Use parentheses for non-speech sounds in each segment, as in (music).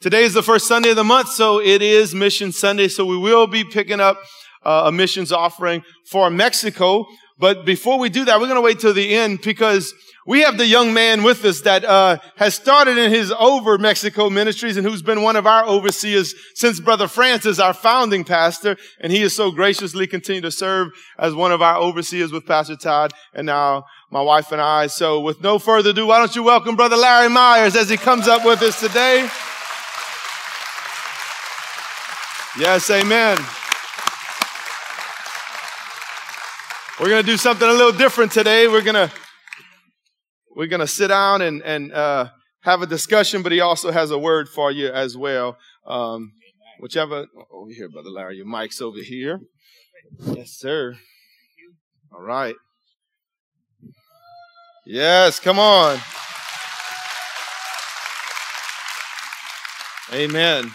Today is the first Sunday of the month, so it is Mission Sunday. So we will be picking up uh, a missions offering for Mexico. But before we do that, we're going to wait till the end because we have the young man with us that uh, has started in his over Mexico ministries and who's been one of our overseers since Brother Francis, our founding pastor, and he has so graciously continued to serve as one of our overseers with Pastor Todd and now my wife and I. So with no further ado, why don't you welcome Brother Larry Myers as he comes up with us today. Yes, amen. We're going to do something a little different today. We're going to we're going to sit down and, and uh, have a discussion, but he also has a word for you as well. Um, whichever, oh, over here, Brother Larry, your mic's over here. Yes, sir. All right. Yes, come on. Amen.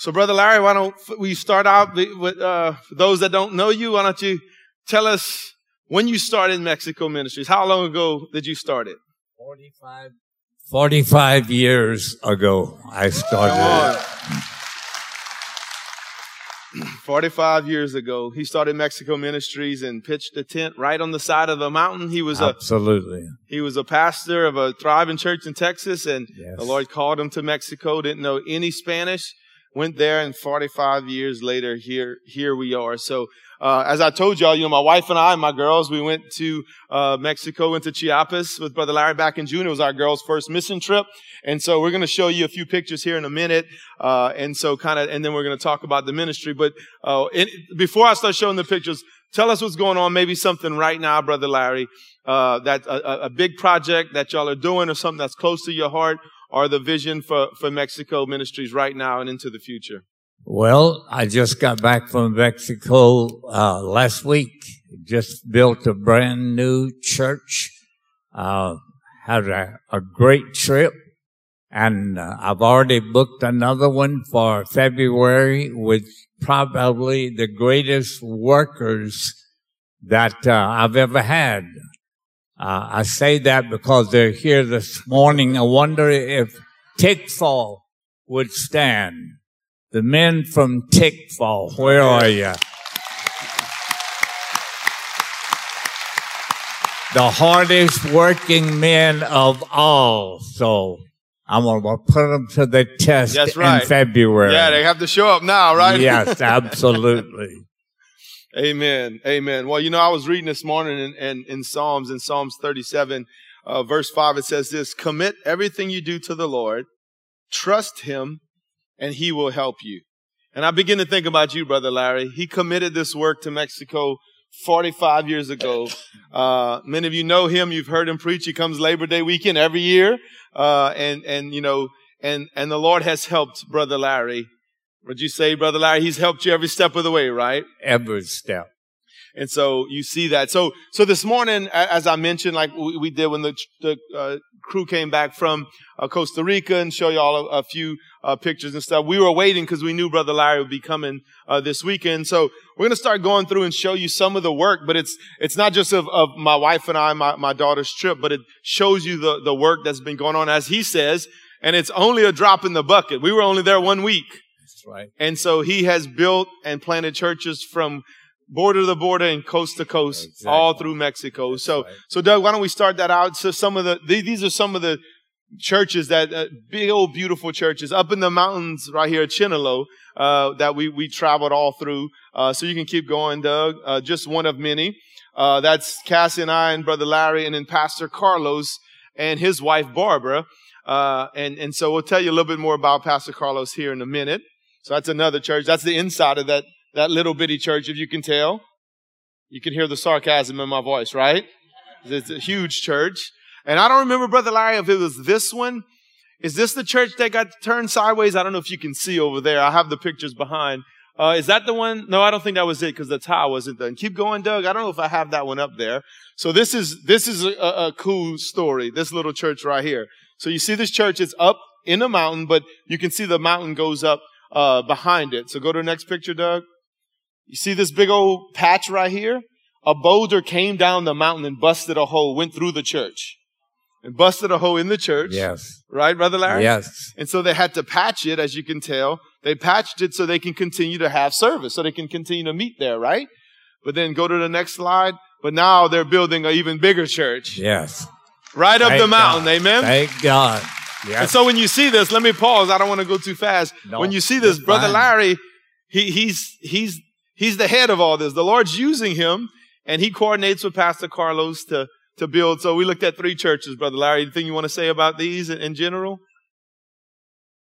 So, Brother Larry, why don't we start out with uh, for those that don't know you? Why don't you tell us when you started Mexico Ministries, how long ago did you start it? 45, 45 years ago, I started 45 years ago, he started Mexico Ministries and pitched a tent right on the side of the mountain. He was Absolutely. a he was a pastor of a thriving church in Texas, and Yes. the Lord called him to Mexico. Didn't know any Spanish. Went there, and 45 years later, here here we are. So, uh, as I told y'all, you know, my wife and I, and my girls, we went to uh, Mexico, went to Chiapas with Brother Larry back in June. It was our girls' first mission trip, and so we're going to show you a few pictures here in a minute, uh, and so kind of, and then we're going to talk about the ministry. But uh, before I start showing the pictures, tell us what's going on. Maybe something right now, Brother Larry, uh, that a- a big project that y'all are doing, or something that's close to your heart, or the vision for for Mexico Ministries right now and into the future. Well, I just got back from Mexico uh, last week. Just built a brand new church. Uh, had a, a great trip, and uh, I've already booked another one for February with probably the greatest workers that uh, I've ever had. Uh, I say that because they're here this morning. I wonder if Tickfaw would stand. The men from Tickfaw, where are you? The hardest working men of all. So I'm going to put them to the test right. in February. Yeah, they have to show up now, right? Yes, (laughs) absolutely. Amen. Amen. Well, you know, I was reading this morning in, in, in Psalms, in Psalms 37, uh, verse 5, it says this Commit everything you do to the Lord, trust Him, and He will help you. And I begin to think about you, Brother Larry. He committed this work to Mexico 45 years ago. (laughs) Uh, many of you know him. You've heard him preach. He comes Labor Day weekend every year. Uh, and, and, you know, and, and the Lord has helped Brother Larry. Would you say, Brother Larry, he's helped you every step of the way, right? Every step. And so you see that. So, so this morning, as I mentioned, like we, did when the, the uh, crew came back from uh, Costa Rica and show y'all a, a few uh, pictures and stuff, we were waiting because we knew Brother Larry would be coming uh, this weekend. So we're going to start going through and show you some of the work, but it's, it's not just of, of my wife and I, my, my daughter's trip, but it shows you the, the work that's been going on, as he says, and it's only a drop in the bucket. We were only there one week. That's right. And so he has built and planted churches from border to border and coast to coast, Exactly. all through Mexico. so, right. so Doug, why don't we start that out? So some of the, the- these are some of the churches that, uh, big old beautiful churches up in the mountains right here at Chinelo, uh, that we, we traveled all through. Uh, so you can keep going, Doug. Uh, just one of many. Uh, that's Cassie and I and Brother Larry and then Pastor Carlos and his wife Barbara. Uh, and, and so we'll tell you a little bit more about Pastor Carlos here in a minute. So that's another church. That's the inside of that, that little bitty church, if you can tell. You can hear the sarcasm in my voice, right? It's a huge church. And I don't remember, Brother Larry, if it was this one. Is this the church that got turned sideways? I don't know if you can see over there. I have the pictures behind. Uh, is that the one? No, I don't think that was it because the tile wasn't done. Keep going, Doug. I don't know if I have that one up there. So this is, this is a, a cool story. This little church right here. So you see this church, it's up in a mountain, but you can see the mountain goes up, uh, behind it. So go to the next picture, Doug. You see this big old patch right here? A boulder came down the mountain and busted a hole, went through the church. and busted a hole in the church. Yes. Right, Brother Larry? Yes. And so they had to patch it, as you can tell. They patched it so they can continue to have service, so they can continue to meet there, right? But then go to the next slide. But now they're building an even bigger church. Yes. Right up Thank the mountain. God. Amen. Thank God. Yes. And so when you see this, let me pause. I don't want to go too fast. No, when you see this, Brother fine. Larry, he, he's, he's, he's the head of all this. The Lord's using him and he coordinates with Pastor Carlos to, to build. So we looked at three churches, Brother Larry. Anything you want to say about these in, in general?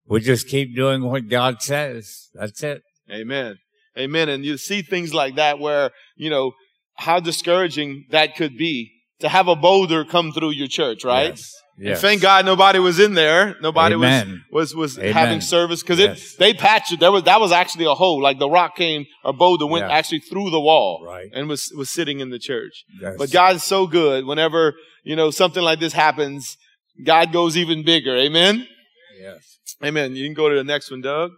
we just keep doing what God says. That's it. Amen. Amen. And you see things like that where, you know, how discouraging that could be to have a boulder come through your church, right? Yes. And thank God nobody was in there. Nobody Amen. was was was Amen. having service because Yes. it they patched it. There was that was actually a hole. Like the rock came or boulder went Yes. actually through the wall Right. and was was sitting in the church. Yes. But God's so good. Whenever you know something like this happens, God goes even bigger. Amen. Yes. Amen. You can go to the next one, Doug.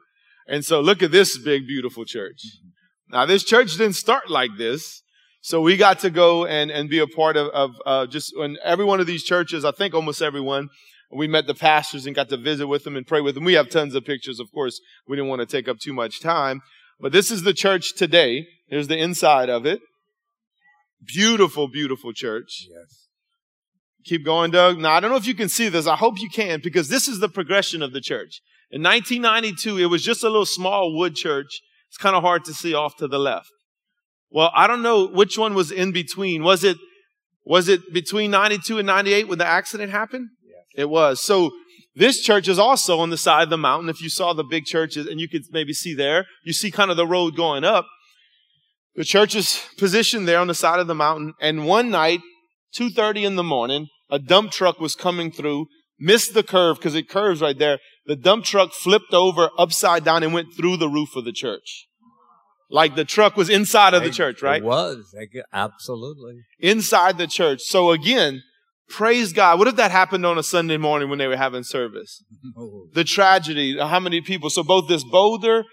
And so look at this big, beautiful church. Mm-hmm. Now this church didn't start like this. So we got to go and, and be a part of, of uh, just in every one of these churches, I think almost everyone, we met the pastors and got to visit with them and pray with them. We have tons of pictures. Of course, we didn't want to take up too much time, but this is the church today. Here's the inside of it. Beautiful, beautiful church. Yes. Keep going, Doug. Now, I don't know if you can see this. I hope you can because this is the progression of the church. In 1992, it was just a little small wood church. It's kind of hard to see off to the left. Well, I don't know which one was in between. Was it, was it between 92 and 98 when the accident happened? Yes. It was. So this church is also on the side of the mountain. If you saw the big churches and you could maybe see there, you see kind of the road going up. The church is positioned there on the side of the mountain. And one night, 2.30 in the morning, a dump truck was coming through, missed the curve because it curves right there. The dump truck flipped over upside down and went through the roof of the church. Like the truck was inside of the church, right? It was. Absolutely. Inside the church. So again, praise God. What if that happened on a Sunday morning when they were having service? (laughs) the tragedy, how many people. So both this boulder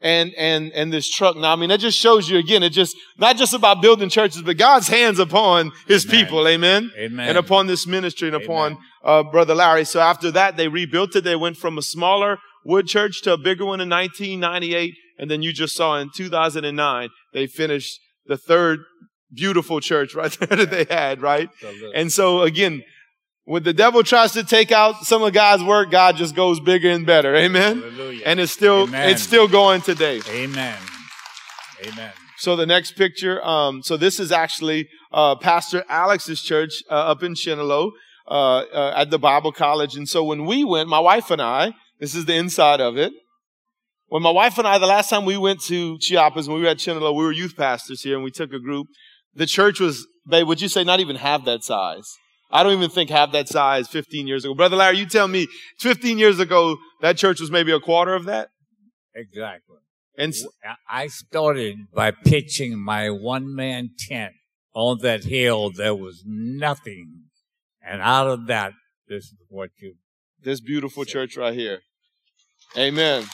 and, and, and this truck. Now, I mean, that just shows you again, it just, not just about building churches, but God's hands upon his Amen. people. Amen. Amen. And upon this ministry and upon, uh, Brother Larry. So after that, they rebuilt it. They went from a smaller wood church to a bigger one in 1998. And then you just saw in 2009, they finished the third beautiful church right (laughs) there that they had, right? And so again, when the devil tries to take out some of God's work, God just goes bigger and better. Amen. Hallelujah. And it's still Amen. it's still going today. Amen. Amen. So the next picture, um, so this is actually uh, Pastor Alex's church uh, up in Chinelo uh, uh, at the Bible College. And so when we went, my wife and I, this is the inside of it. When my wife and I, the last time we went to Chiapas, when we were at Chinelo, we were youth pastors here, and we took a group. The church was, babe, would you say not even half that size? I don't even think half that size 15 years ago. Brother Larry, you tell me, 15 years ago, that church was maybe a quarter of that? Exactly. And s- I started by pitching my one man tent on that hill. There was nothing. And out of that, this is what you, this beautiful church right here. Amen.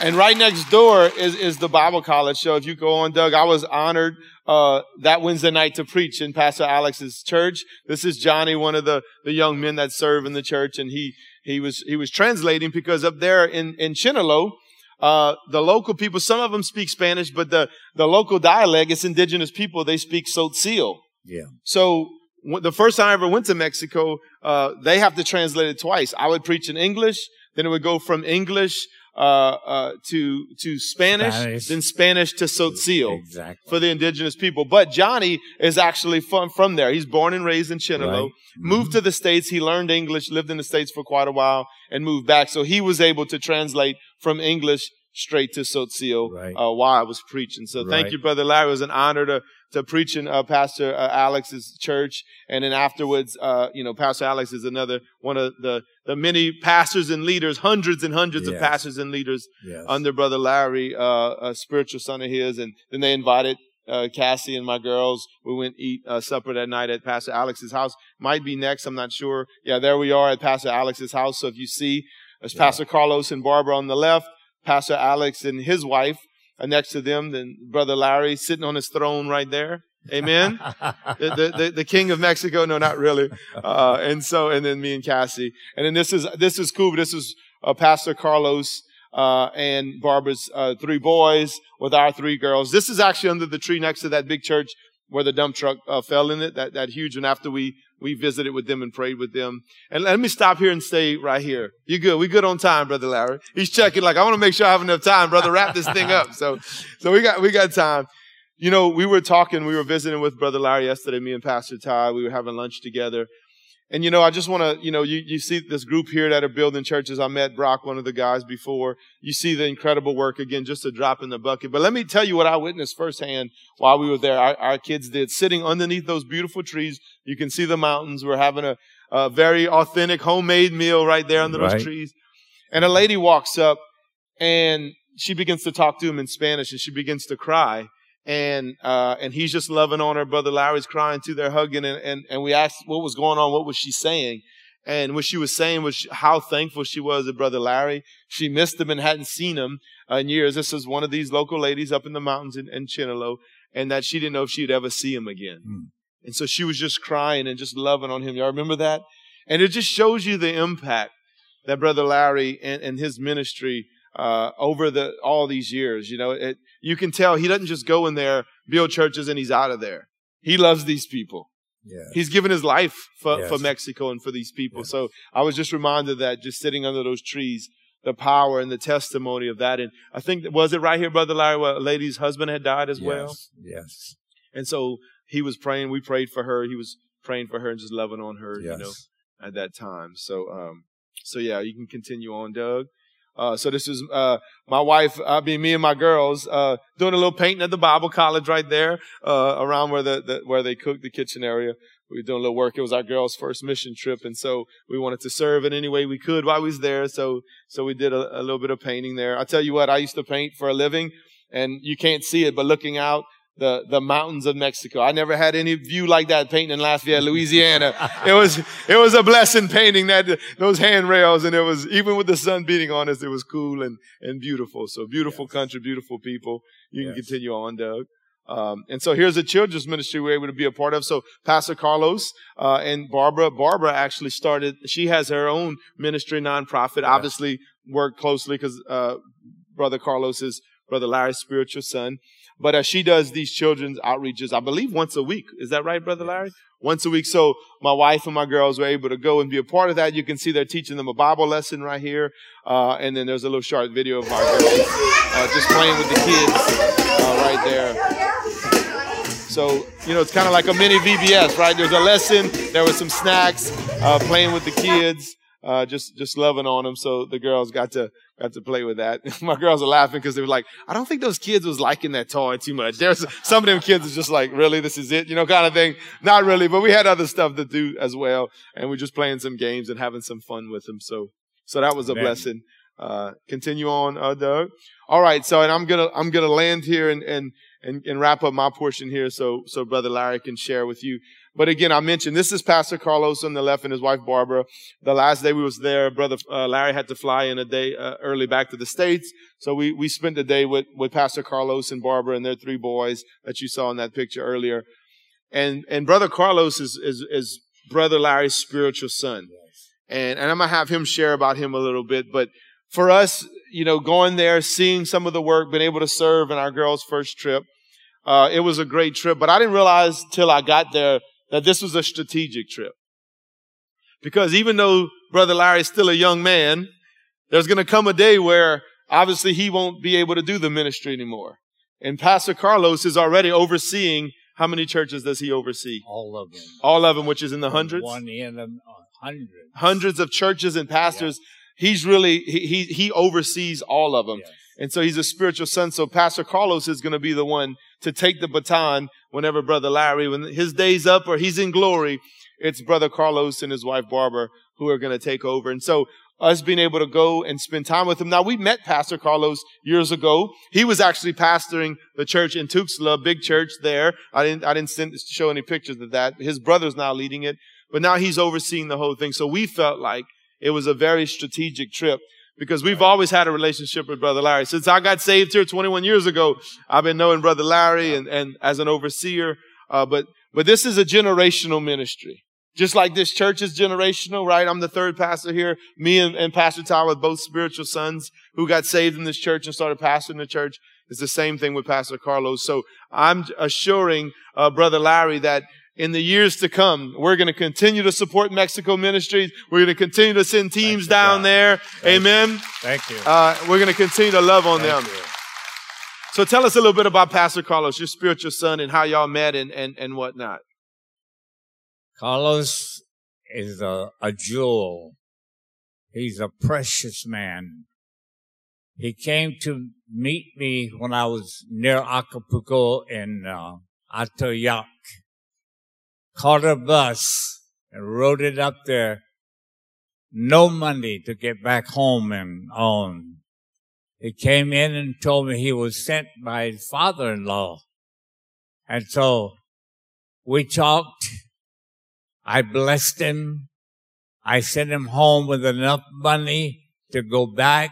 And right next door is, is the Bible college. So if you go on, Doug, I was honored, uh, that Wednesday night to preach in Pastor Alex's church. This is Johnny, one of the, the young men that serve in the church. And he, he was, he was translating because up there in, in Chinelo, uh, the local people, some of them speak Spanish, but the, the local dialect, it's indigenous people, they speak Tzotzil. yeah. So the first time I ever went to Mexico, uh, they have to translate it twice. I would preach in English, then it would go from English uh, uh, to to Spanish, Spanish. then Spanish to Tzotzil Exactly. for the indigenous people. But Johnny is actually from from there. He's born and raised in Chinelo. Right. Moved to the states. He learned English, lived in the states for quite a while, and moved back. So he was able to translate from English straight to Tzotzil Right. uh, while I was preaching. So thank you, Brother Larry. It was an honor to to preach in uh, Pastor uh, Alex's church, and then afterwards, uh, you know, Pastor Alex is another one of the the many pastors and leaders, hundreds and hundreds of pastors and leaders Yes. under Brother Larry, uh, a spiritual son of his, and then they invited uh, Cassie and my girls. We went eat uh, supper that night at Pastor Alex's house. Might be next, I'm not sure. Yeah, there we are at Pastor Alex's house. So if you see, there's Pastor Carlos and Barbara on the left, Pastor Alex and his wife are next to them. Then Brother Larry sitting on his throne right there. Amen. the, the, the, king of Mexico. No, not really. Uh, and so, and then me and Cassie. And then this is, this is cool. This is uh, Pastor Carlos, uh, and Barbara's, uh, three boys with our three girls. This is actually under the tree next to that big church where the dump truck uh, fell in it, that, that huge one after we, we visited with them and prayed with them. And let me stop here and stay right here. You good? We good on time, Brother Larry? He's checking like, I want to make sure I have enough time, brother, wrap this thing up. So, so we got, we got time. You know, we were talking, we were visiting with Brother Larry yesterday, me and Pastor Ty. We were having lunch together. And you know, I just want to, you know, you, you see this group here that are building churches. I met Brock, one of the guys before. You see the incredible work again, just a drop in the bucket. But let me tell you what I witnessed firsthand while we were there. Our, our kids did sitting underneath those beautiful trees. You can see the mountains. We're having a, a very authentic homemade meal right there under right. those trees. And a lady walks up and she begins to talk to him in Spanish and she begins to cry and uh, and he's just loving on her. Brother Larry's crying too. They're hugging, and, and and we asked what was going on. What was she saying? And what she was saying was how thankful she was to Brother Larry. She missed him and hadn't seen him in years. This is one of these local ladies up in the mountains in, in Chinelo, and that she didn't know if she'd ever see him again. Mm. And so she was just crying and just loving on him. Y'all remember that? And it just shows you the impact that Brother Larry and, and his ministry uh, over the all these years. You know, it, you can tell he doesn't just go in there, build churches, and he's out of there. He loves these people. Yeah. He's given his life for, yes. for Mexico and for these people. Yes. So I was just reminded that just sitting under those trees, the power and the testimony of that. And I think, was it right here, Brother Larry, where a lady's husband had died as yes. well? Yes. And so he was praying. We prayed for her. He was praying for her and just loving on her, you know, at that time. So, um, so yeah, you can continue on, Doug. Uh, so this is uh, my wife, I mean me and my girls, uh, doing a little painting at the Bible College right there, uh, around where the, the, where they cook the kitchen area. We were doing a little work. It was our girls' first mission trip, and so we wanted to serve in any way we could while we was there. So so we did a, a little bit of painting there. I tell you what, I used to paint for a living, and you can't see it, but looking out the, the mountains of Mexico. I never had any view like that painting in Lafayette, Louisiana. it was, it was a blessing painting that, those handrails and it was, even with the sun beating on us, it was cool and, and beautiful. So beautiful yes. country, beautiful people. You yes. can continue on, Doug. Um, and so here's a children's ministry we're able to be a part of. So Pastor Carlos uh, and Barbara, Barbara actually started. She has her own ministry nonprofit. Yes. Obviously, worked closely because uh, Brother Carlos is Brother Larry's spiritual son. But uh, she does these children's outreaches, I believe, once a week. Is that right, Brother Larry? Once a week. So my wife and my girls were able to go and be a part of that. You can see they're teaching them a Bible lesson right here. Uh, and then there's a little short video of our girls uh, just playing with the kids uh, right there. So, you know, it's kind of like a mini VBS, right? There's a lesson. There was some snacks, uh, playing with the kids uh, just just loving on them. So the girls got to got to play with that. (laughs) My girls are laughing because they were like, I don't think those kids was liking that toy too much. There's some of them kids is just like, really, this is it, you know, kind of thing. Not really, but we had other stuff to do as well, and we're just playing some games and having some fun with them. So so that was a Man. blessing. Uh, continue on, uh, Doug. All right, so and I'm gonna I'm gonna land here and and and, and wrap up my portion here, so so Brother Larry can share with you. But again, I mentioned this is Pastor Carlos on the left and his wife Barbara. The last day we was there, Brother uh, Larry had to fly in a day uh, early back to the States. So we, we spent the day with, with Pastor Carlos and Barbara and their three boys that you saw in that picture earlier. And, and Brother Carlos is, is, is Brother Larry's spiritual son. And, and I'm going to have him share about him a little bit. But for us, you know, going there, seeing some of the work, being able to serve in our girls' first trip, uh, it was a great trip. But I didn't realize till I got there that this was a strategic trip. Because even though Brother Larry is still a young man, there's going to come a day where obviously he won't be able to do the ministry anymore. And Pastor Carlos is already overseeing how many churches does he oversee? All of them. All of them, which is in the hundreds. One in them, hundreds. Hundreds of churches and pastors. Yeah. He's really he, he he oversees all of them, yes. and so he's a spiritual son. So Pastor Carlos is going to be the one to take the baton whenever Brother Larry, when his day's up or he's in glory, it's Brother Carlos and his wife Barbara who are going to take over. And so us being able to go and spend time with him. Now we met Pastor Carlos years ago. He was actually pastoring the church in Tuxtla, big church there. I didn't, I didn't send, show any pictures of that. His brother's now leading it, but now he's overseeing the whole thing. So we felt like it was a very strategic trip because we've always had a relationship with Brother Larry. Since I got saved here 21 years ago, I've been knowing Brother Larry and, and as an overseer. Uh, but, but this is a generational ministry. Just like this church is generational, right? I'm the third pastor here. Me and, and Pastor Tyler, both spiritual sons who got saved in this church and started pastoring the church. It's the same thing with Pastor Carlos. So I'm assuring uh, Brother Larry that in the years to come, we're going to continue to support Mexico Ministries. We're going to continue to send teams down God. there. Thank Amen. You. Thank you. Uh, we're going to continue to love on Thank them. You. So tell us a little bit about Pastor Carlos, your spiritual son, and how y'all met and, and, and whatnot. Carlos is a, a jewel. He's a precious man. He came to meet me when I was near Acapulco in uh, Atoyac. Caught a bus and rode it up there. No money to get back home and on. He came in and told me he was sent by his father-in-law. And so we talked. I blessed him. I sent him home with enough money to go back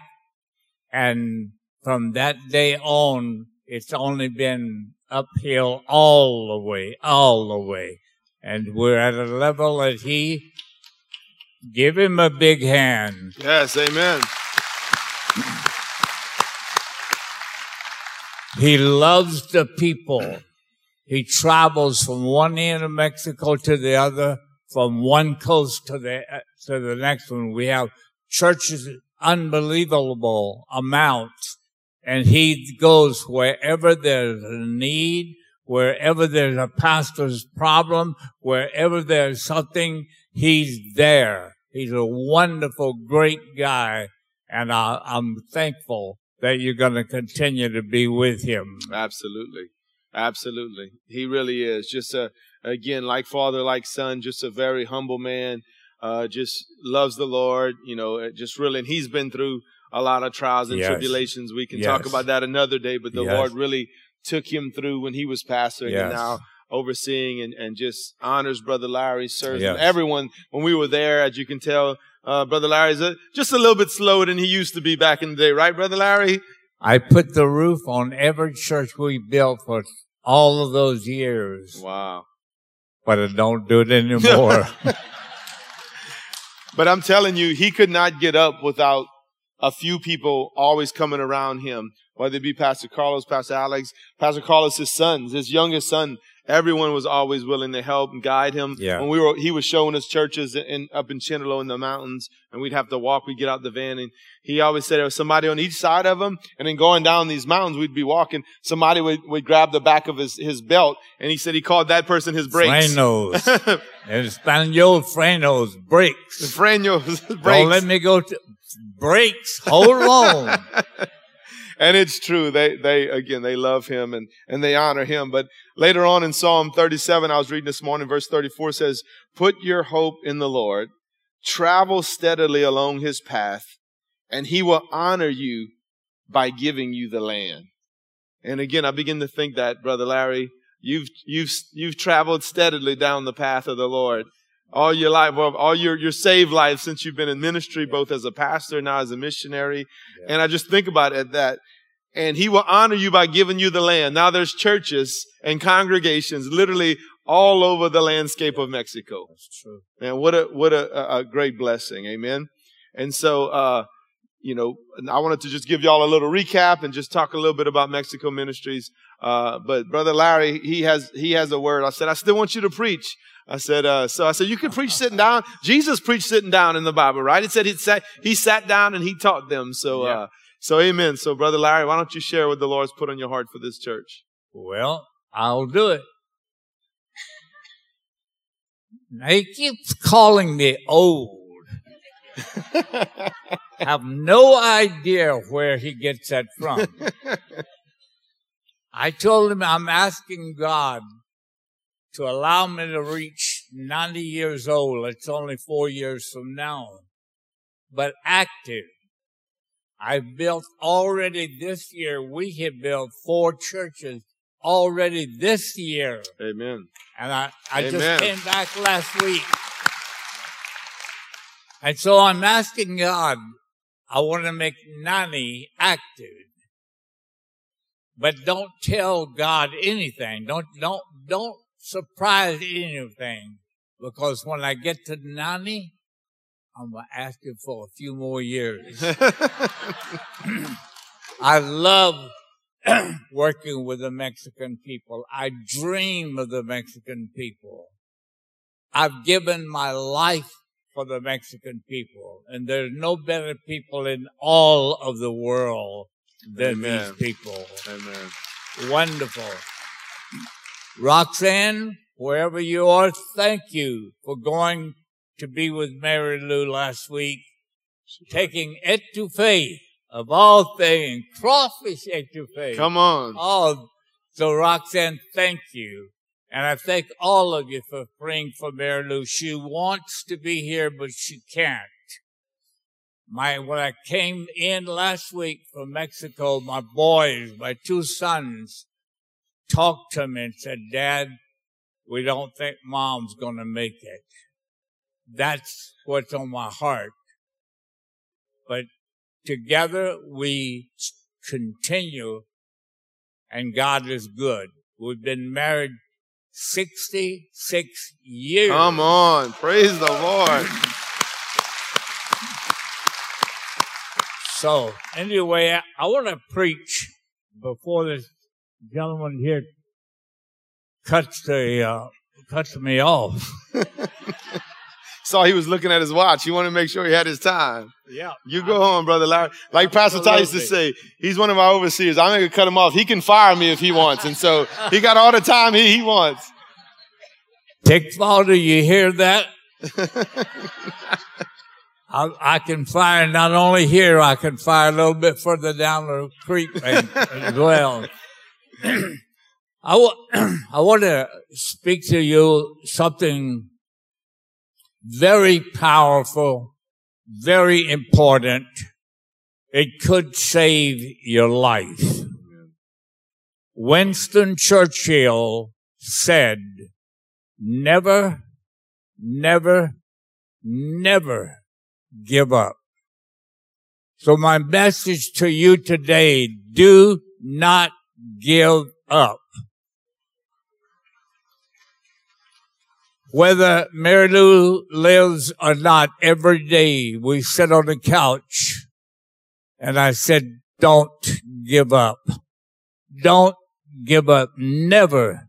and from that day on, it's only been uphill all the way, all the way. And we're at a level that he, give him a big hand. Yes, amen. He loves the people. He travels from one end of Mexico to the other, from one coast to the, to the next one. We have churches unbelievable amounts. And he goes wherever there's a need, wherever there's a pastor's problem, wherever there's something, he's there. He's a wonderful, great guy. And I, I'm thankful that you're going to continue to be with him. Absolutely. Absolutely. He really is. Just a, again, like father, like son, just a very humble man uh, just loves the Lord, you know, uh, just really, and he's been through a lot of trials and yes. tribulations. We can yes. talk about that another day, but the yes. Lord really took him through when he was pastoring and now overseeing and, and just honors Brother Larry, serves everyone. When we were there, as you can tell, uh, Brother Larry's a, just a little bit slower than he used to be back in the day, right, Brother Larry? I put the roof on every church we built for all of those years. Wow. But I don't do it anymore. (laughs) (laughs) But I'm telling you, he could not get up without a few people always coming around him, whether it be Pastor Carlos, Pastor Alex, Pastor Carlos' sons, his youngest son. Everyone was always willing to help and guide him. Yeah. When we were, he was showing us churches in, up in Chinelo in the mountains, and we'd have to walk. We'd get out the van, and he always said there was somebody on each side of him. And then going down these mountains, we'd be walking. Somebody would, would grab the back of his, his belt, and he said he called that person his brakes. Frenos. (laughs) Spanish, frenos, brakes. Frenos, brakes. (laughs) Don't let me go to brakes. Hold on. (laughs) and it's true. They, they, again, they love him and, and they honor him. But later on in Psalm 37, I was reading this morning, verse 34 says, put your hope in the Lord, travel steadily along his path, and he will honor you by giving you the land. And again, I begin to think that, Brother Larry, you've, you've, you've traveled steadily down the path of the Lord all your life, well, all your, your saved life since you've been in ministry, both as a pastor, now as a missionary. Yeah. And I just think about it that, and he will honor you by giving you the land. Now there's churches and congregations literally all over the landscape of Mexico. That's true. And what a, what a, a great blessing. Amen. And so, uh, you know, I wanted to just give y'all a little recap and just talk a little bit about Mexico Ministries. Uh, but Brother Larry, he has, he has a word. I said, I still want you to preach. I said, uh, so I said, you can preach sitting down. Jesus preached sitting down in the Bible, right? It said he sat, he sat down and he taught them. So, uh, so amen. So Brother Larry, why don't you share what the Lord's put on your heart for this church? Well, I'll do it. He keeps calling me old. (laughs) Have no idea where he gets that from. (laughs) I told him I'm asking God to allow me to reach 90 years old. It's only four years from now, but active. I've built already this year. We have built four churches already this year. Amen. And I, I Amen. just came back last week. And so I'm asking God, I want to make 90 active. But don't tell God anything. Don't, don't, don't surprise anything because when I get to 90, I'm going to ask you for a few more years. (laughs) (clears throat) I love (clears throat) working with the Mexican people. I dream of the Mexican people. I've given my life for the Mexican people, and there's no better people in all of the world than Amen. these people. Amen. Wonderful. Roxanne, wherever you are, thank you for going to be with Mary Lou last week, taking etouffee of all things, crawfish etouffee. Come on. Oh, so Roxanne, thank you. And I thank all of you for praying for Mary Lou. She wants to be here, but she can't. My, when I came in last week from Mexico, my boys, my two sons, talked to me and said, Dad, we don't think mom's gonna make it. That's what's on my heart. But together we continue and God is good. We've been married 66 years. Come on. Praise the Lord. So anyway, I, I want to preach before this gentleman here cuts the, uh, cuts me off. (laughs) Saw he was looking at his watch. He wanted to make sure he had his time. Yeah. You go home, brother Larry. Like Pastor Ty used to say, he's one of our overseers. I'm going to cut him off. He can fire me if he wants. And so he got all the time he, he wants. Dick Father, you hear that? (laughs) I, I can fire not only here, I can fire a little bit further down the creek as well. (clears throat) I want to speak to you something very powerful, very important. It could save your life. Winston Churchill said, never, never, never give up. So my message to you today, do not give up. Whether Mary Lou lives or not, every day we sit on the couch and I said, don't give up. Don't give up. Never,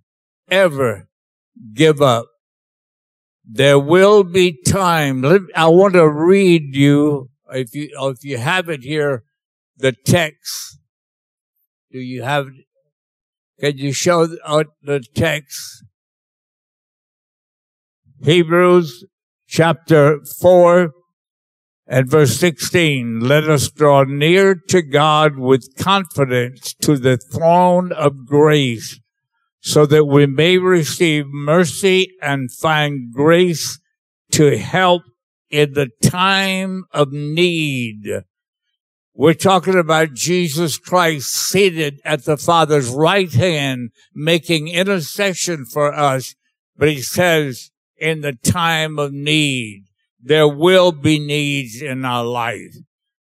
ever give up. There will be time. I want to read you, if you, if you have it here, the text. Do you have, can you show the- uh, the text? Hebrews chapter 4 and verse 16. Let us draw near to God with confidence to the throne of grace so that we may receive mercy and find grace to help in the time of need. We're talking about Jesus Christ seated at the Father's right hand, making intercession for us. But he says, in the time of need, there will be needs in our life.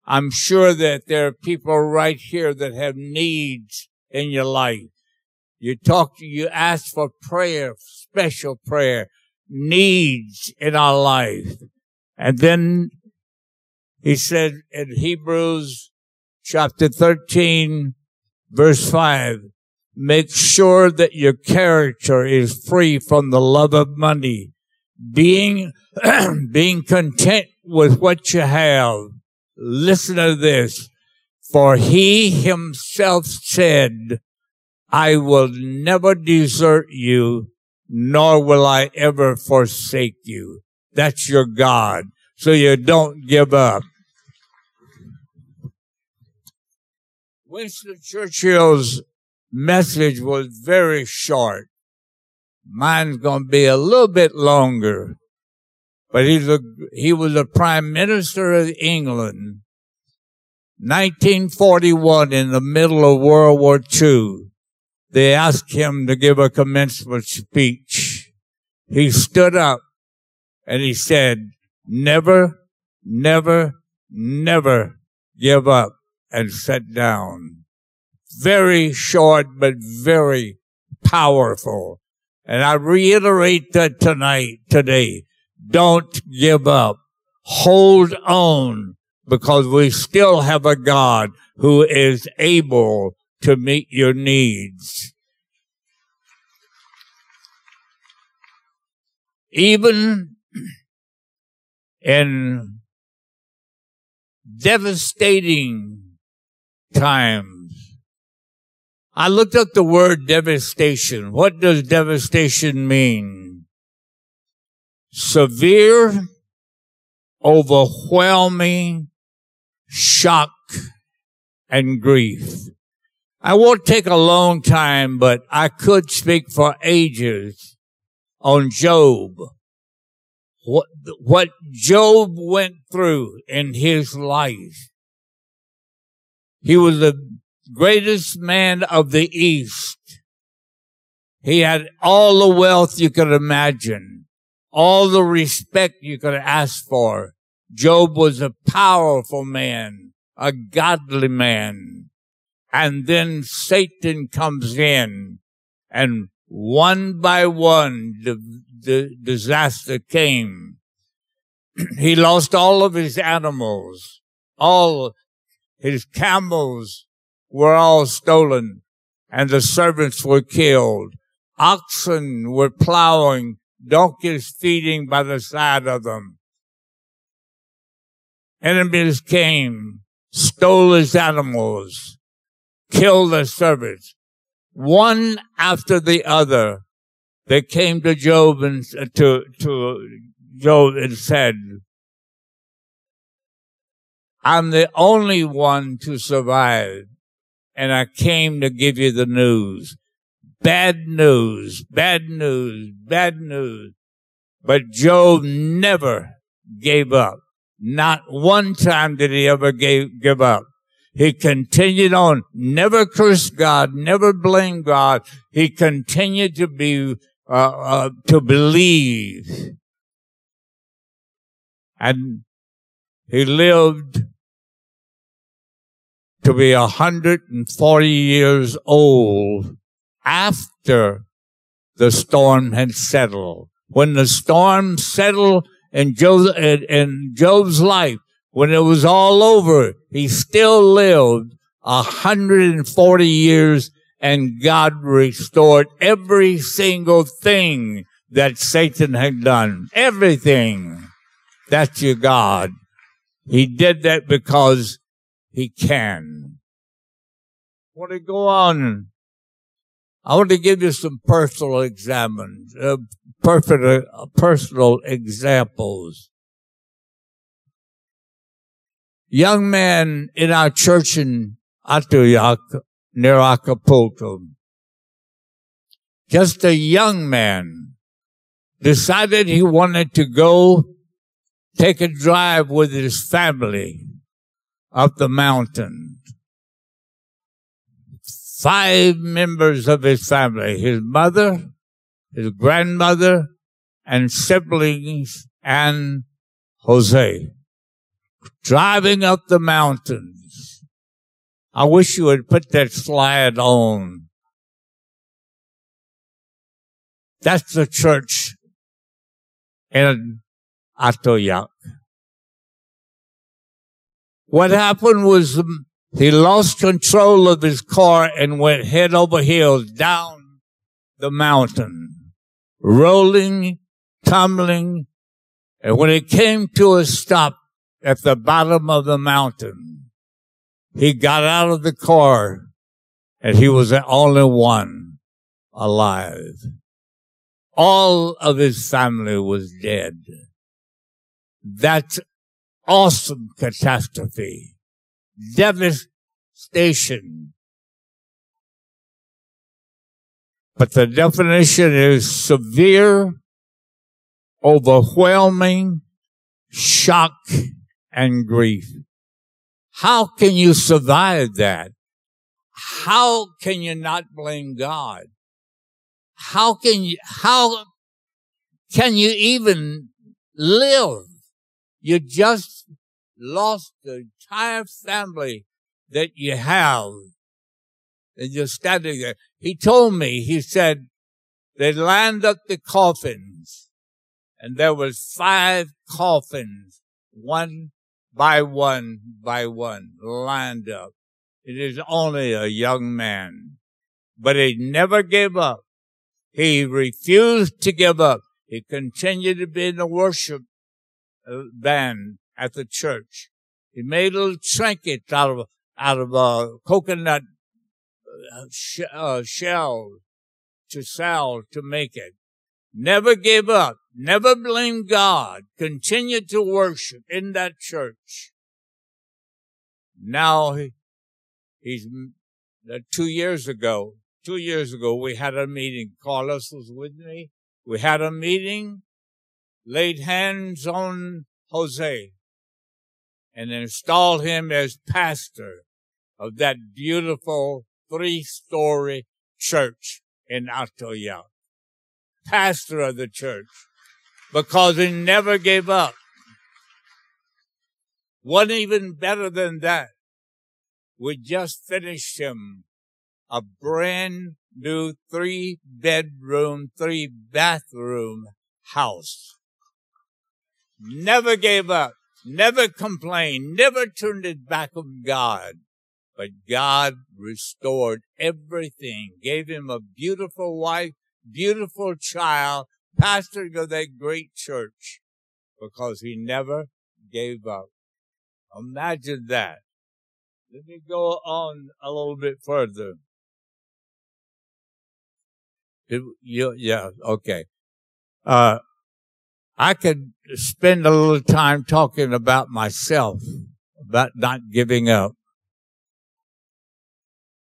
I'm sure that there are people right here that have needs in your life. You talk, to, you ask for prayer, special prayer, needs in our life. And then he said in Hebrews chapter 13, verse 5, make sure that your character is free from the love of money, being, (clears throat) being content with what you have. Listen to this. For he himself said, I will never desert you, nor will I ever forsake you. That's your God. So you don't give up. Winston Churchill's message was very short. Mine's going to be a little bit longer. But he's a, he was the prime minister of England. 1941 in the middle of World War II. They asked him to give a commencement speech. He stood up and he said, never, never, never give up and sat down. Very short, but very powerful. And I reiterate that tonight, today. Don't give up. Hold on because we still have a God who is able to meet your needs. Even in devastating times. I looked up the word devastation. What does devastation mean? Severe, overwhelming shock and grief. I won't take a long time, but I could speak for ages on Job. What, what Job went through in his life. He was the greatest man of the East. He had all the wealth you could imagine, all the respect you could ask for. Job was a powerful man, a godly man. And then Satan comes in and one by one, the, the disaster came. (clears throat) he lost all of his animals. All his camels were all stolen and the servants were killed. Oxen were plowing, donkeys feeding by the side of them. Enemies came, stole his animals, killed the servants. One after the other, they came to Job and to, to Job and said, I'm the only one to survive and I came to give you the news. Bad news, bad news, bad news. But Job never gave up. Not one time did he ever gave, give up. He continued on, never cursed God, never blamed God. He continued to be, uh, uh, to believe. And he lived to be 140 years old after the storm had settled. When the storm settled in, Job's, in Job's life, when it was all over, he still lived 140 years and God restored every single thing that Satan had done. Everything. That's your God. He did that because he can. I want to go on. I want to give you some personal examples, uh, perfect, uh, personal examples. Young man in our church in Atoyac, near Acapulco, just a young man, decided he wanted to go take a drive with his family up the mountain. Five members of his family, his mother, his grandmother, and siblings, and Jose, driving up the mountains. I wish you would put that slide on. That's the church in Atoyac. What happened was um, he lost control of his car and went head over heels down the mountain, rolling, tumbling. And when it came to a stop at the bottom of the mountain, he got out of the car and he was the only one alive. All of his family was dead. That's awesome catastrophe, devastation. But the definition is severe, overwhelming, shock, and grief. How can you survive that? How can you not blame God? How can you, how can you even live? You just lost the entire family that you have. And you're standing there. He told me, he said, They lined up the coffins and there was five coffins, one by one by one, lined up. It is only a young man, but he never gave up. He refused to give up. He continued to be in the worship band at the church. He made a little trinkets out of out of a coconut uh, sh- uh, shell to sell to make it. Never gave up. Never blamed God. Continued to worship in that church. Now he, he's uh, two years ago. Two years ago, we had a meeting. Carlos was with me. We had a meeting, laid hands on Jose, and installed him as pastor of that beautiful three-story church in Atoyac. Pastor of the church because he never gave up. One even better than that. We just finished him a brand new three bedroom, three bathroom house. Never gave up, never complained, never turned his back on God. But God restored everything, gave him a beautiful wife, beautiful child, pastor of that great church because he never gave up. Imagine that. Let me go on a little bit further. you, yeah, okay. Uh, I could spend a little time talking about myself, about not giving up.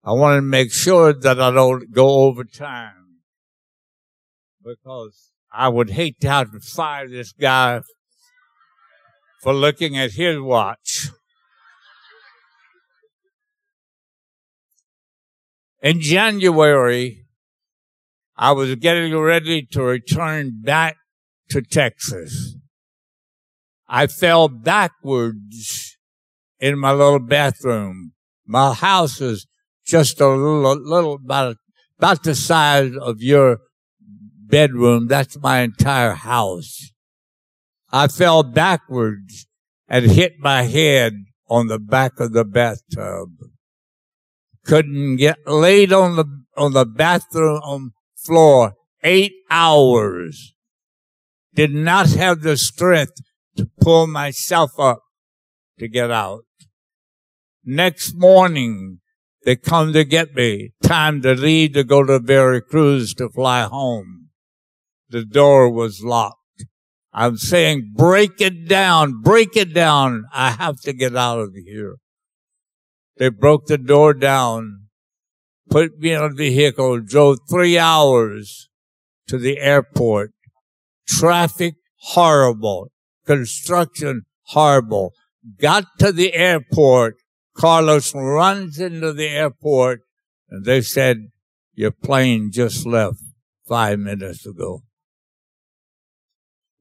I want to make sure that I don't go over time because I would hate to have to fire this guy for looking at his watch. In January, I was getting ready to return back to Texas. I fell backwards in my little bathroom. My house is just a little, little about, about the size of your bedroom. That's my entire house. I fell backwards and hit my head on the back of the bathtub. Couldn't get laid on the, on the bathroom floor eight hours. Did not have the strength to pull myself up to get out. Next morning, they come to get me. Time to leave to go to Veracruz to fly home. The door was locked. I'm saying, break it down, break it down. I have to get out of here. They broke the door down, put me in a vehicle, drove three hours to the airport. Traffic horrible. Construction horrible. Got to the airport. Carlos runs into the airport and they said, your plane just left five minutes ago.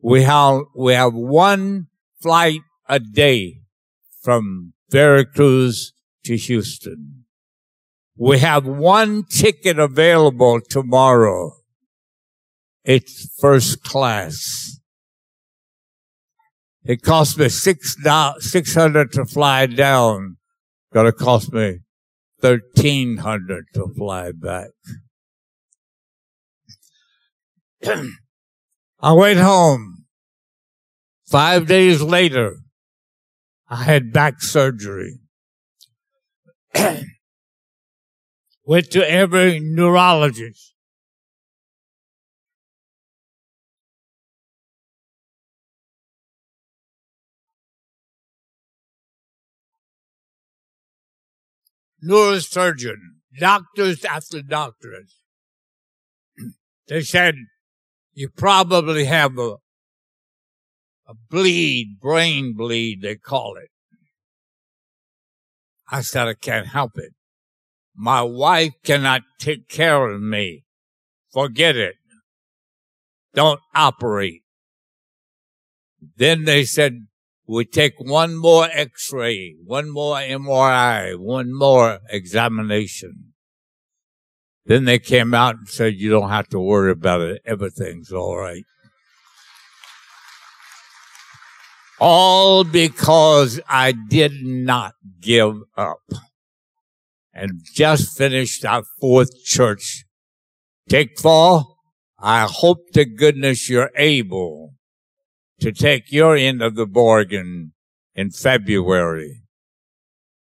We have, we have one flight a day from Veracruz to Houston. We have one ticket available tomorrow. It's first class. It cost me six six hundred to fly down. Gonna cost me thirteen hundred to fly back. (clears throat) I went home. Five days later, I had back surgery. (clears throat) Went to every neurologist. Neurosurgeon, doctors after doctors. (clears throat) They said, you probably have a a bleed, brain bleed, they call it. I said, I can't help it. My wife cannot take care of me. Forget it. Don't operate. Then they said, we take one more x-ray, one more MRI, one more examination. Then they came out and said, you don't have to worry about it. Everything's all right. All because I did not give up and just finished our fourth church. Tickfaw. I hope to goodness you're able to take your end of the bargain in February.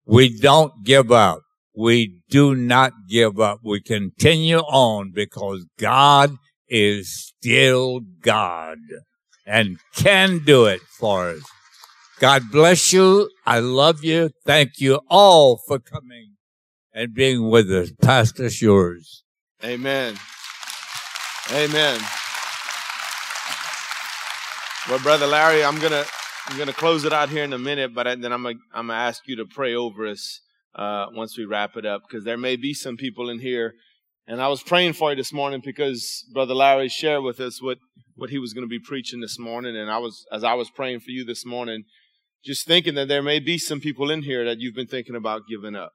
We don't give up. We do not give up. We continue on because God is still God and can do it for us. God bless you. I love you. Thank you all for coming and being with us. Pastor yours. Amen. Amen. Well, brother Larry, I'm gonna I'm gonna close it out here in a minute, but then I'm gonna I'm gonna ask you to pray over us uh, once we wrap it up because there may be some people in here, and I was praying for you this morning because brother Larry shared with us what what he was going to be preaching this morning, and I was as I was praying for you this morning, just thinking that there may be some people in here that you've been thinking about giving up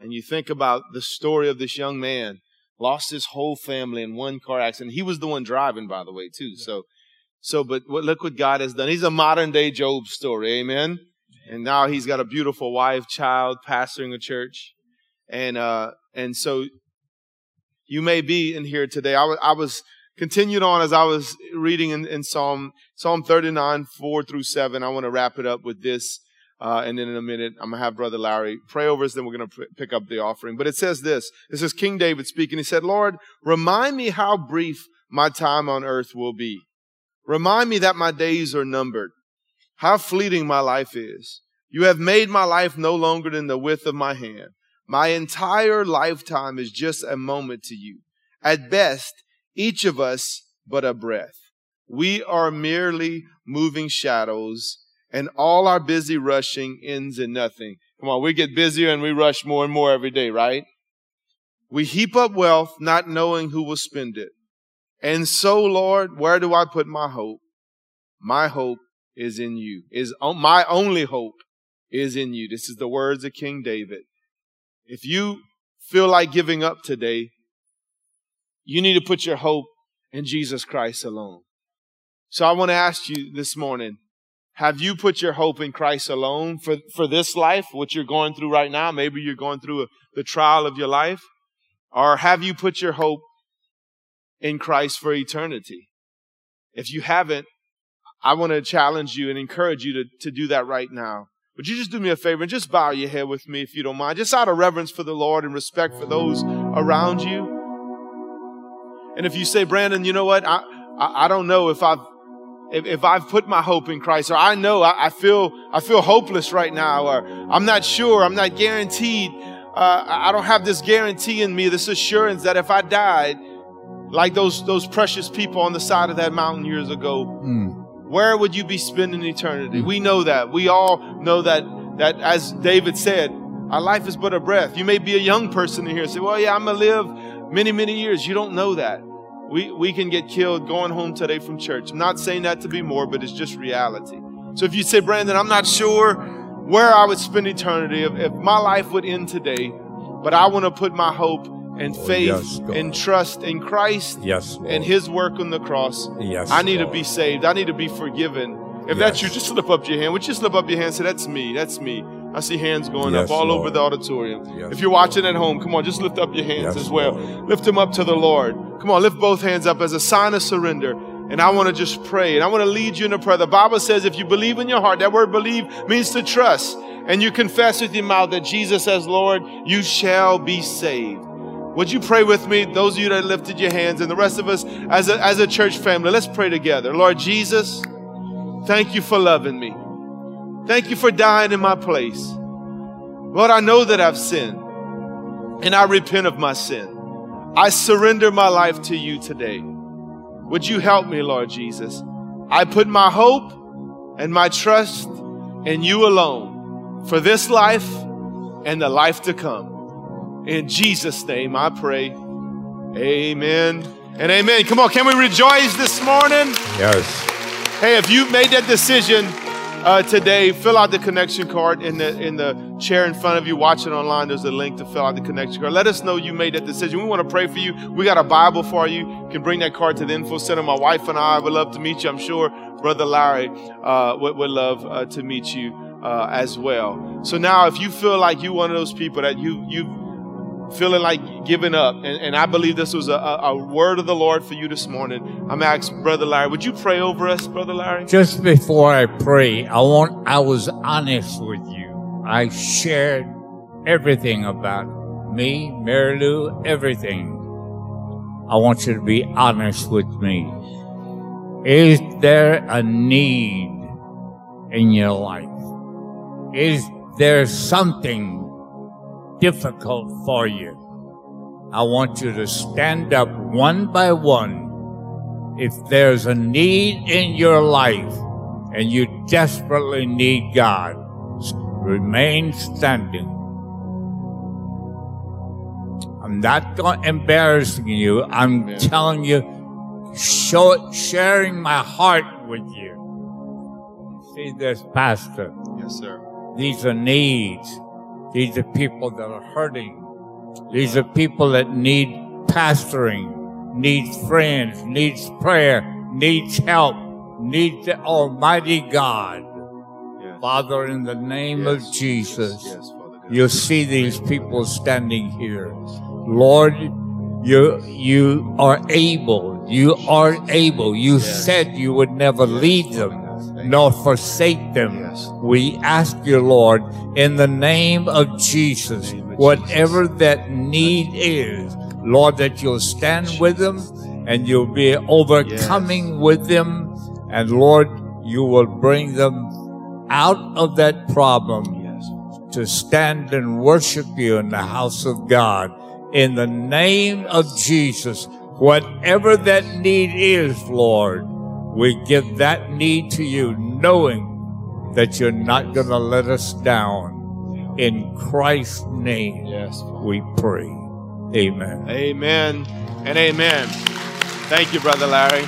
and you think about the story of this young man, lost his whole family in one car accident. He was the one driving, by the way, too. So, so, but what, look what God has done. He's a modern day Job story. Amen. And now he's got a beautiful wife, child, pastoring a church. And, uh, and so you may be in here today. I, w- I was continued on as I was reading in, in Psalm, Psalm 39, 4 through 7. I want to wrap it up with this. Uh, and then in a minute, I'm going to have Brother Larry pray over us. Then we're going to p- pick up the offering. But it says this. This is King David speaking. He said, Lord, remind me how brief my time on earth will be. Remind me that my days are numbered. How fleeting my life is. You have made my life no longer than the width of my hand. My entire lifetime is just a moment to you. At best, each of us but a breath. We are merely moving shadows and all our busy rushing ends in nothing. Come on, we get busier and we rush more and more every day, right? We heap up wealth not knowing who will spend it. And so, Lord, where do I put my hope? My hope is in you. Is oh, my only hope is in you. This is the words of King David. If you feel like giving up today, you need to put your hope in Jesus Christ alone. So I want to ask you this morning, have you put your hope in Christ alone for, for this life, what you're going through right now? Maybe you're going through a, the trial of your life. Or have you put your hope in Christ for eternity? If you haven't, I want to challenge you and encourage you to, to do that right now. Would you just do me a favor and just bow your head with me if you don't mind? Just out of reverence for the Lord and respect for those around you. And if you say, Brandon, you know what? I, I, I don't know if I've if, if I've put my hope in Christ, or I know I, I, feel I feel hopeless right now, or I'm not sure, I'm not guaranteed. Uh, I don't have this guarantee in me, this assurance that if I died, like those those precious people on the side of that mountain years ago, mm. where would you be spending eternity? Mm. We know that. We all know that that as David said, our life is but a breath. You may be a young person in here and say, Well, yeah, I'm gonna live many, many years. You don't know that we, we can get killed going home today from church. I'm not saying that to be more, but it's just reality. So if you say, Brandon, I'm not sure where I would spend eternity, if, if my life would end today, but I want to put my hope and oh, faith yes, and trust in Christ yes, and His work on the cross. Yes, I need Lord. to be saved. I need to be forgiven. If yes. that's you, just slip up your hand. Would you slip up your hand and say, That's me. That's me. I see hands going yes, up all Lord. over the auditorium. Yes, if you're watching at home, come on, just lift up your hands as well. Lift them up to the Lord. Come on, lift both hands up as a sign of surrender. And I want to just pray and I want to lead you in a prayer. The Bible says if you believe in your heart, that word believe means to trust, and you confess with your mouth that Jesus as Lord, you shall be saved. Would you pray with me, those of you that lifted your hands, and the rest of us as a, as a church family? Let's pray together. Lord Jesus, thank you for loving me. Thank you for dying in my place. Lord, I know that I've sinned and I repent of my sin. I surrender my life to you today. Would you help me, Lord Jesus? I put my hope and my trust in you alone for this life and the life to come. In Jesus' name I pray. Amen and amen. Come on, can we rejoice this morning? Yes. Hey, if you made that decision, uh, today, fill out the connection card in the in the chair in front of you. Watching online, there's a link to fill out the connection card. Let us know you made that decision. We want to pray for you. We got a Bible for you. You can bring that card to the info center. My wife and I would love to meet you. I'm sure Brother Larry uh, would, would love uh, to meet you uh, as well. So now, if you feel like you're one of those people that you you feeling like giving up, and, and I believe this was a, a, word of the Lord for you this morning. I'm asking Brother Larry, would you pray over us, Brother Larry? Just before I pray, I want I was honest with you. I shared everything about me, Mary Lou, everything. I want you to be honest with me. Is there a need in your life? Is there something difficult for you. I want you to stand up one by one. If there's a need in your life and you desperately need God, remain standing. I'm not embarrassing you. I'm telling you, show, sharing my heart with you. See this, Pastor? Yes, sir. These are needs. These are people that are hurting. These are people that need pastoring, needs friends, needs prayer, needs help, needs the Almighty God. Yes. Father, in the name yes. of Jesus, yes, you see these people standing here. Lord, you, you are able. You are able. You said you would never leave them nor forsake them. Yes. We ask you, Lord, in the name of Jesus, name of whatever Jesus. that need is, Lord, that you'll stand Jesus. with them and you'll be overcoming yes. with them. And Lord, you will bring them out of that problem yes. to stand and worship you in the house of God. In the name of Jesus, whatever that need is, Lord, we give that need to you, knowing that you're not going to let us down. In Christ's name, yes, we pray. Amen. Amen and amen. Thank you, Brother Larry.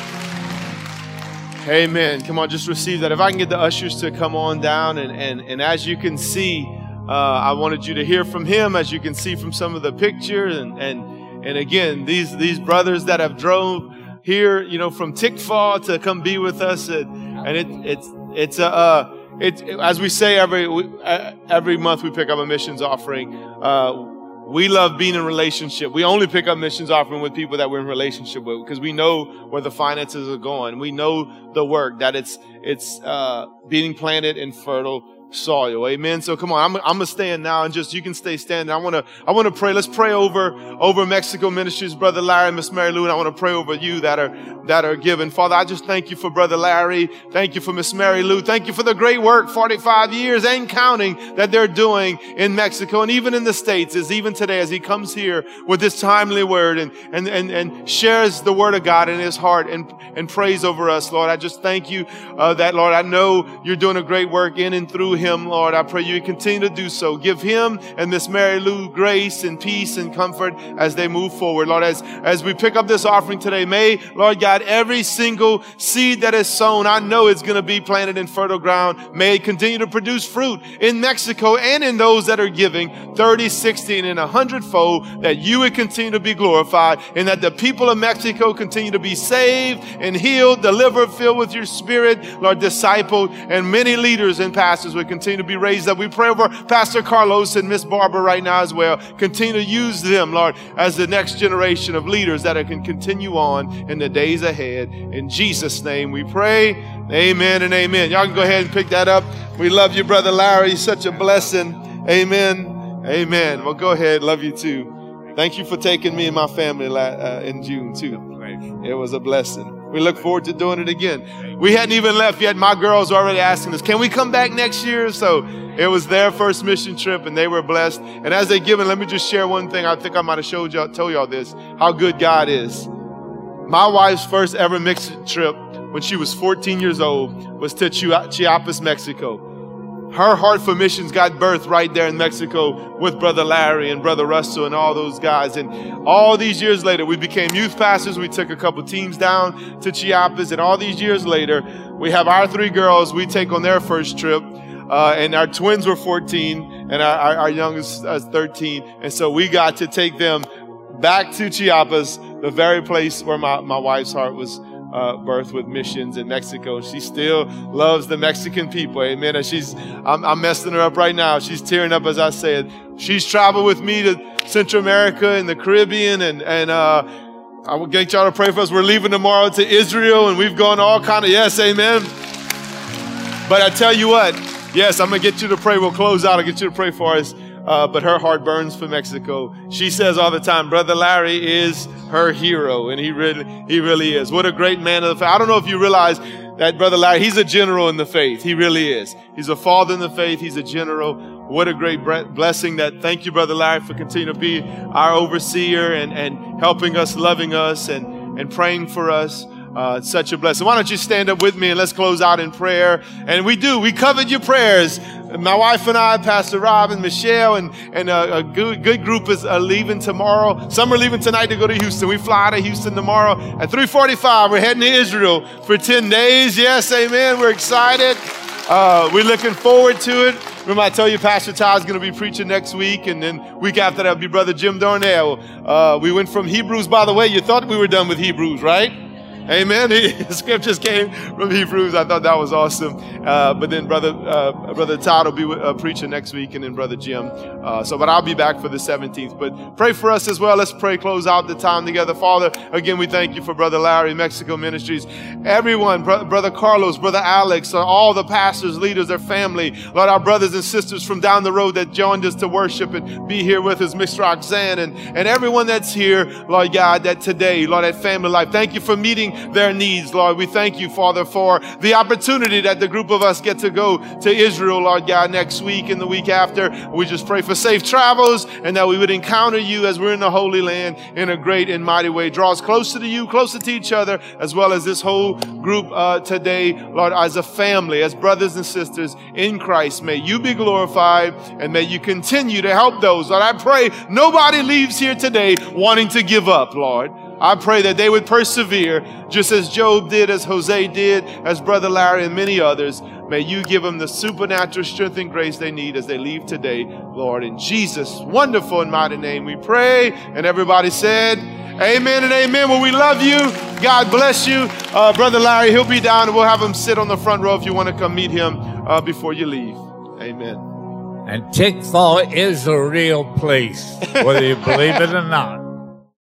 Amen. Come on, just receive that. If I can get the ushers to come on down, and, and, and as you can see, uh, I wanted you to hear from him, as you can see from some of the pictures, and, and, and again, these, these brothers that have drove here, you know, from Tickfaw to come be with us. And, and it, it's, it's a, uh, it, as we say every, uh, every month we pick up a missions offering. Uh, we love being in relationship. We only pick up missions offering with people that we're in relationship with because we know where the finances are going. We know the work that it's, it's, uh, being planted in fertile soil. Amen. So come on, I'm, I'm gonna stand now and just you can stay standing. I wanna I wanna pray. Let's pray over over Mexico Ministries, Brother Larry, Miss Mary Lou, and I wanna pray over you that are that are given. Father, I just thank you for Brother Larry. Thank you for Miss Mary Lou. Thank you for the great work, 45 years and counting that they're doing in Mexico and even in the States, as even today as he comes here with this timely word and and and, and shares the word of God in his heart and and praise over us, Lord. I just thank you uh, that Lord. I know you're doing a great work in and through him, Lord. I pray you continue to do so. Give him and Miss Mary Lou grace and peace and comfort as they move forward. Lord, as, as we pick up this offering today, may, Lord God, every single seed that is sown, I know it's going to be planted in fertile ground. May it continue to produce fruit in Mexico and in those that are giving 30, 60, and a hundredfold that you would continue to be glorified and that the people of Mexico continue to be saved and healed, delivered, filled with your spirit, Lord, discipled, and many leaders and pastors would continue to be raised up. We pray over Pastor Carlos and Miss Barbara right now as well. Continue to use them, Lord, as the next generation of leaders that can continue on in the days ahead. In Jesus' name we pray. Amen and amen. Y'all can go ahead and pick that up. We love you, Brother Larry. Such a blessing. Amen. Amen. Well, go ahead. Love you too. Thank you for taking me and my family uh, in June too. It was a blessing. We look forward to doing it again. We hadn't even left yet. My girls were already asking us, can we come back next year? So it was their first mission trip and they were blessed. And as they given, let me just share one thing. I think I might have showed y'all, told y'all this, how good God is. My wife's first ever mission trip when she was 14 years old was to Chiapas, Mexico her heart for missions got birth right there in Mexico with Brother Larry and Brother Russell and all those guys. And all these years later, we became youth pastors. We took a couple teams down to Chiapas. And all these years later, we have our three girls. We take on their first trip. Uh, and our twins were 14 and our, our, our youngest is 13. And so we got to take them back to Chiapas, the very place where my, my wife's heart was uh, birthed with missions in Mexico. She still loves the Mexican people. Amen. And she's, I'm, I'm messing her up right now. She's tearing up as I say it. She's traveled with me to Central America and the Caribbean and, and, uh, I will get y'all to pray for us. We're leaving tomorrow to Israel and we've gone all kind of, yes, amen. But I tell you what, yes, I'm going to get you to pray. We'll close out. I'll get you to pray for us. Uh, but her heart burns for Mexico. She says all the time, Brother Larry is her hero, and he really, he really is. What a great man of the faith. I don't know if you realize that Brother Larry, he's a general in the faith. He really is. He's a father in the faith. He's a general. What a great blessing that. Thank you, Brother Larry, for continuing to be our overseer and, and helping us, loving us, and, and praying for us. Uh, such a blessing. Why don't you stand up with me and let's close out in prayer? And we do. We covered your prayers. My wife and I, Pastor Rob and Michelle, and, and a, a good, good group is uh, leaving tomorrow. Some are leaving tonight to go to Houston. We fly to Houston tomorrow at 3:45. We're heading to Israel for 10 days. Yes, amen. We're excited. Uh, we're looking forward to it. Remember, I told you Pastor Todd's going to be preaching next week, and then week after that will be Brother Jim Darnell. Uh, we went from Hebrews, by the way. You thought we were done with Hebrews, right? Amen. (laughs) The scriptures came from Hebrews. I thought that was awesome. Uh, but then brother uh, brother Todd will be uh, preaching next week, and then brother Jim. Uh, so, but I'll be back for the 17th. But pray for us as well. Let's pray. Close out the time together, Father. Again, we thank you for brother Larry, Mexico Ministries, everyone, bro- brother Carlos, brother Alex, uh, all the pastors, leaders, their family, Lord, our brothers and sisters from down the road that joined us to worship and be here with us, Miss Roxanne, and and everyone that's here, Lord God, that today, Lord, at Family Life. Thank you for meeting their needs, Lord. We thank you, Father, for the opportunity that the group of us get to go to Israel, Lord God, next week and the week after. We just pray for safe travels and that we would encounter you as we're in the Holy Land in a great and mighty way. Draw us closer to you, closer to each other, as well as this whole group uh, today, Lord, as a family, as brothers and sisters in Christ. May you be glorified and may you continue to help those. Lord, I pray nobody leaves here today wanting to give up, Lord. I pray that they would persevere just as Job did, as Jose did, as Brother Larry and many others. May you give them the supernatural strength and grace they need as they leave today, Lord. In Jesus' wonderful and mighty name we pray. And everybody said, Amen and amen. Well, we love you. God bless you. Uh, Brother Larry, he'll be down and we'll have him sit on the front row if you want to come meet him uh, before you leave. Amen. And Tickfaw is a real place, whether you believe it or not.